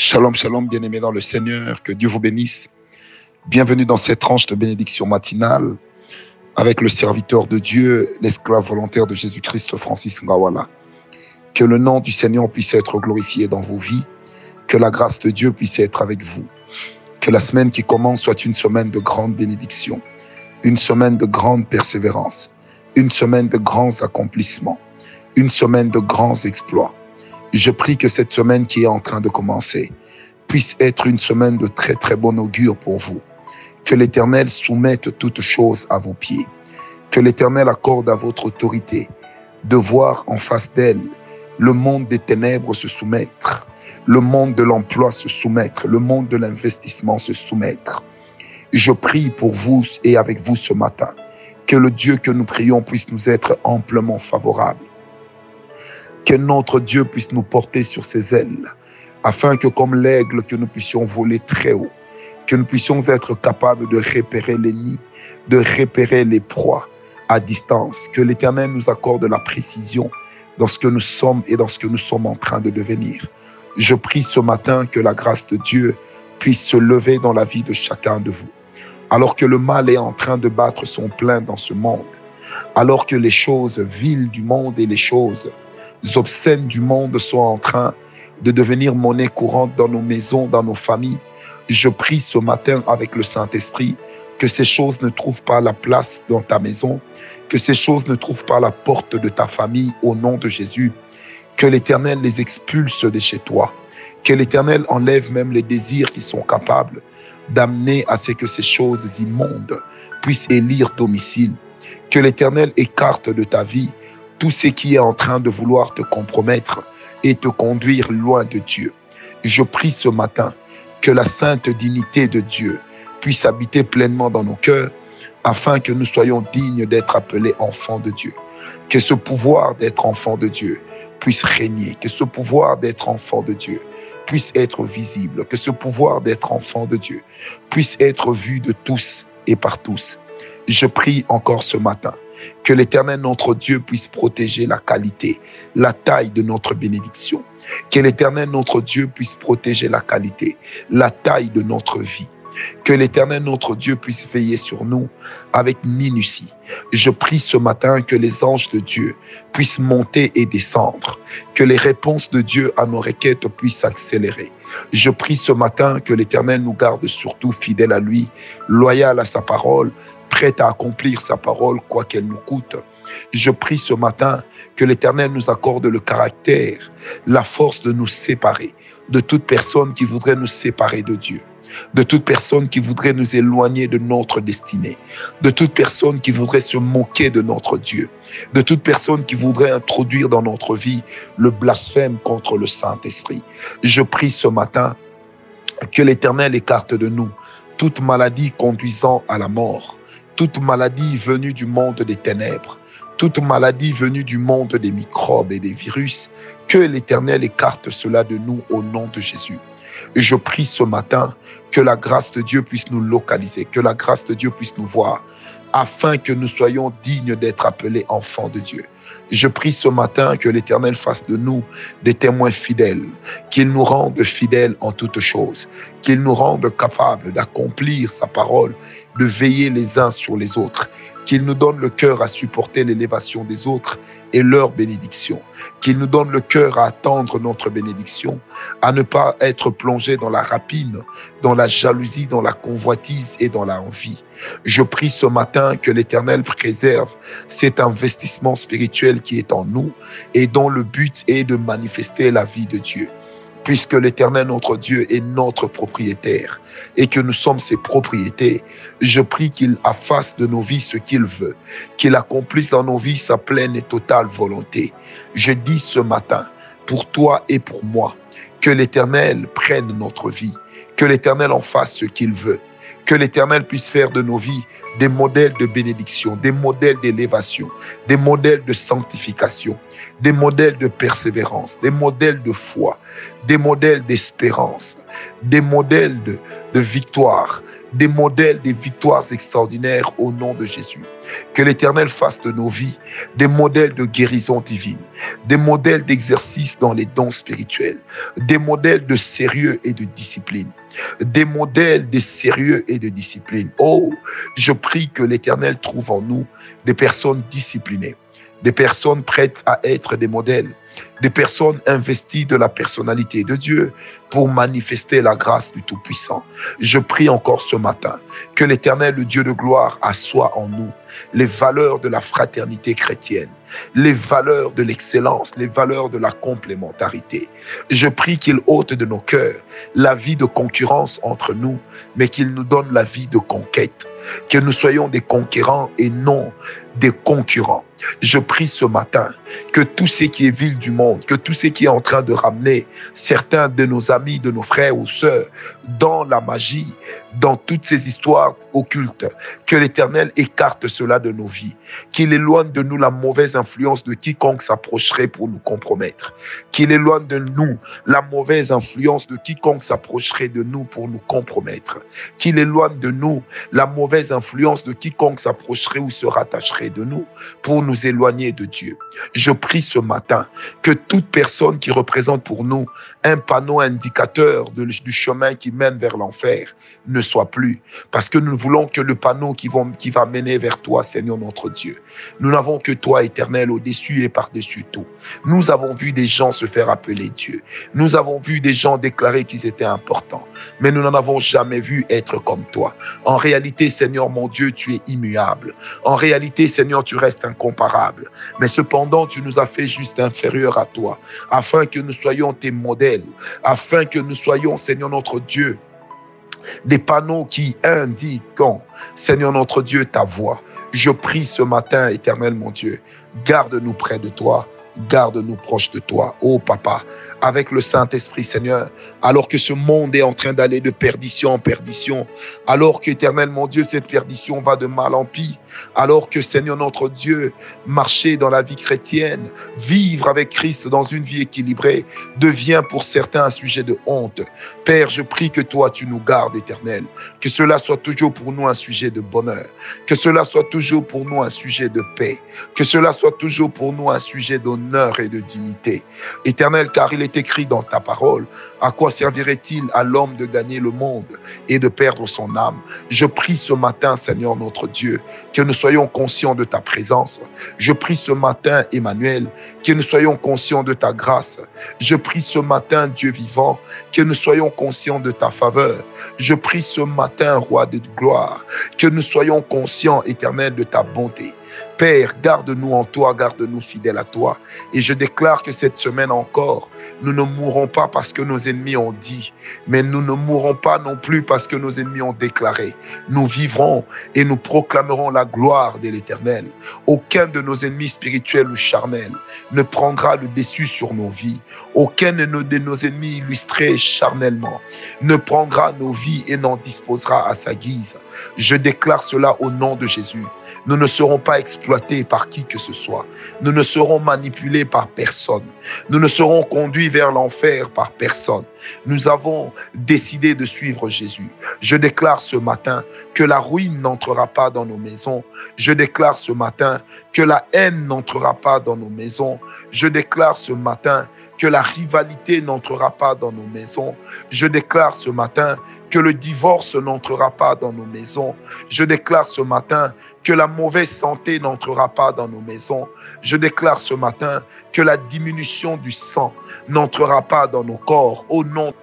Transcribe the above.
Shalom, shalom, bien-aimés dans le Seigneur, que Dieu vous bénisse. Bienvenue dans cette tranche de bénédiction matinale avec le serviteur de Dieu, l'esclave volontaire de Jésus-Christ, Francis Ngawala. Que le nom du Seigneur puisse être glorifié dans vos vies, que la grâce de Dieu puisse être avec vous. Que la semaine qui commence soit une semaine de grande bénédiction, une semaine de grande persévérance, une semaine de grands accomplissements, une semaine de grands exploits je prie que cette semaine qui est en train de commencer puisse être une semaine de très très bon augure pour vous. Que l'Éternel soumette toutes choses à vos pieds. Que l'Éternel accorde à votre autorité de voir en face d'elle le monde des ténèbres se soumettre, le monde de l'emploi se soumettre, le monde de l'investissement se soumettre. Je prie pour vous et avec vous ce matin que le Dieu que nous prions puisse nous être amplement favorable que notre Dieu puisse nous porter sur ses ailes, afin que comme l'aigle, que nous puissions voler très haut, que nous puissions être capables de repérer les nids, de repérer les proies à distance, que l'Éternel nous accorde la précision dans ce que nous sommes et dans ce que nous sommes en train de devenir. Je prie ce matin que la grâce de Dieu puisse se lever dans la vie de chacun de vous. Alors que le mal est en train de battre son plein dans ce monde, alors que les choses viles du monde et les choses obscènes du monde soient en train de devenir monnaie courante dans nos maisons, dans nos familles. Je prie ce matin avec le Saint-Esprit que ces choses ne trouvent pas la place dans ta maison, que ces choses ne trouvent pas la porte de ta famille au nom de Jésus, que l'Éternel les expulse de chez toi, que l'Éternel enlève même les désirs qui sont capables d'amener à ce que ces choses immondes puissent élire domicile, que l'Éternel écarte de ta vie tout ce qui est en train de vouloir te compromettre et te conduire loin de Dieu. Je prie ce matin que la sainte dignité de Dieu puisse habiter pleinement dans nos cœurs afin que nous soyons dignes d'être appelés enfants de Dieu. Que ce pouvoir d'être enfant de Dieu puisse régner, que ce pouvoir d'être enfant de Dieu puisse être visible, que ce pouvoir d'être enfant de Dieu puisse être vu de tous et par tous. Je prie encore ce matin que l'Éternel notre Dieu puisse protéger la qualité, la taille de notre bénédiction. Que l'Éternel notre Dieu puisse protéger la qualité, la taille de notre vie. Que l'Éternel notre Dieu puisse veiller sur nous avec minutie. Je prie ce matin que les anges de Dieu puissent monter et descendre, que les réponses de Dieu à nos requêtes puissent s'accélérer. Je prie ce matin que l'Éternel nous garde surtout fidèles à lui, loyal à sa parole, prête à accomplir sa parole, quoi qu'elle nous coûte. Je prie ce matin que l'Éternel nous accorde le caractère, la force de nous séparer de toute personne qui voudrait nous séparer de Dieu, de toute personne qui voudrait nous éloigner de notre destinée, de toute personne qui voudrait se moquer de notre Dieu, de toute personne qui voudrait introduire dans notre vie le blasphème contre le Saint-Esprit. Je prie ce matin que l'Éternel écarte de nous toute maladie conduisant à la mort, toute maladie venue du monde des ténèbres, toute maladie venue du monde des microbes et des virus, que l'Éternel écarte cela de nous au nom de Jésus. Et je prie ce matin que la grâce de Dieu puisse nous localiser, que la grâce de Dieu puisse nous voir, afin que nous soyons dignes d'être appelés enfants de Dieu. Je prie ce matin que l'Éternel fasse de nous des témoins fidèles, qu'il nous rende fidèles en toutes choses, qu'il nous rende capables d'accomplir sa parole, de veiller les uns sur les autres, qu'il nous donne le cœur à supporter l'élévation des autres et leur bénédiction, qu'il nous donne le cœur à attendre notre bénédiction, à ne pas être plongé dans la rapine, dans la jalousie, dans la convoitise et dans la envie. Je prie ce matin que l'Éternel préserve cet investissement spirituel qui est en nous et dont le but est de manifester la vie de Dieu puisque l'Éternel notre Dieu est notre propriétaire et que nous sommes ses propriétés, je prie qu'il affasse de nos vies ce qu'il veut, qu'il accomplisse dans nos vies sa pleine et totale volonté. Je dis ce matin, pour toi et pour moi, que l'Éternel prenne notre vie, que l'Éternel en fasse ce qu'il veut, que l'Éternel puisse faire de nos vies des modèles de bénédiction, des modèles d'élévation, des modèles de sanctification, des modèles de persévérance, des modèles de foi, des modèles d'espérance, des modèles de, victoire, des modèles des victoires extraordinaires au nom de Jésus. Que l'Éternel fasse de nos vies des modèles de guérison divine, des modèles d'exercice dans les dons spirituels, des modèles de sérieux et de discipline, des modèles de sérieux et de discipline. Oh, je prie que l'Éternel trouve en nous des personnes disciplinées des personnes prêtes à être des modèles, des personnes investies de la personnalité de Dieu pour manifester la grâce du Tout-Puissant. Je prie encore ce matin que l'Éternel, le Dieu de gloire, assoie en nous les valeurs de la fraternité chrétienne, les valeurs de l'excellence, les valeurs de la complémentarité. Je prie qu'il ôte de nos cœurs la vie de concurrence entre nous, mais qu'il nous donne la vie de conquête, que nous soyons des conquérants et non des concurrents. Je prie ce matin que tout ce qui est ville du monde, que tout ce qui est en train de ramener certains de nos amis, de nos frères ou sœurs dans la magie, dans toutes ces histoires occultes, que l'Éternel écarte cela de nos vies, qu'il éloigne de nous la mauvaise influence de quiconque s'approcherait pour nous compromettre, qu'il éloigne de nous la mauvaise influence de quiconque s'approcherait de nous pour nous compromettre, qu'il éloigne de nous la mauvaise influence de quiconque s'approcherait ou se rattacherait de nous pour nous éloigner de Dieu. Je prie ce matin que toute personne qui représente pour nous un panneau indicateur du chemin qui mène vers l'enfer ne soit plus. Parce que nous voulons que le panneau qui va, mener vers toi, Seigneur notre Dieu. Nous n'avons que toi, éternel, au-dessus et par-dessus tout. Nous avons vu des gens se faire appeler Dieu. Nous avons vu des gens déclarer qu'ils étaient importants. Mais nous n'en avons jamais vu être comme toi. En réalité, Seigneur mon Dieu, tu es immuable. En réalité, Seigneur, tu restes Mais cependant, tu nous as fait juste inférieurs à toi, afin que nous soyons tes modèles, afin que nous soyons, Seigneur notre Dieu, des panneaux qui indiquent, Seigneur notre Dieu, ta voix. Je prie ce matin, éternel mon Dieu, garde-nous près de toi, garde-nous proche de toi. Oh papa, avec le Saint-Esprit, Seigneur, alors que ce monde est en train d'aller de perdition en perdition, alors qu'éternel mon Dieu, cette perdition va de mal en pis, alors que Seigneur notre Dieu, marcher dans la vie chrétienne, vivre avec Christ dans une vie équilibrée, devient pour certains un sujet de honte. Père, je prie que toi, tu nous gardes, éternel, que cela soit toujours pour nous un sujet de bonheur, que cela soit toujours pour nous un sujet de paix, que cela soit toujours pour nous un sujet d'honneur et de dignité. Éternel, car il est écrit dans ta parole, à quoi servirait-il à l'homme de gagner le monde et de perdre son âme? Je prie ce matin, Seigneur notre Dieu, que nous soyons conscients de ta présence. Je prie ce matin, Emmanuel, que nous soyons conscients de ta grâce. Je prie ce matin, Dieu vivant, que nous soyons conscients de ta faveur. Je prie ce matin, Roi de gloire, que nous soyons conscients, éternel, de ta bonté. Père, garde-nous en toi, garde-nous fidèles à toi. Et je déclare que cette semaine encore, nous ne mourrons pas parce que nos ennemis ont dit, mais nous ne mourrons pas non plus parce que nos ennemis ont déclaré. Nous vivrons et nous proclamerons la gloire de l'Éternel. Aucun de nos ennemis spirituels ou charnels ne prendra le dessus sur nos vies. Aucun de nos ennemis illustrés charnellement ne prendra nos vies et n'en disposera à sa guise. Je déclare cela au nom de Jésus. Nous ne serons pas exploités par qui que ce soit. Nous ne serons manipulés par personne. Nous ne serons conduits vers l'enfer par personne. Nous avons décidé de suivre Jésus. Je déclare ce matin que la ruine n'entrera pas dans nos maisons. Je déclare ce matin que la haine n'entrera pas dans nos maisons. Je déclare ce matin que la rivalité n'entrera pas dans nos maisons. Je déclare ce matin que le divorce n'entrera pas dans nos maisons. Je déclare ce matin que la mauvaise santé n'entrera pas dans nos maisons. Je déclare ce matin que la diminution du sang n'entrera pas dans nos corps au nom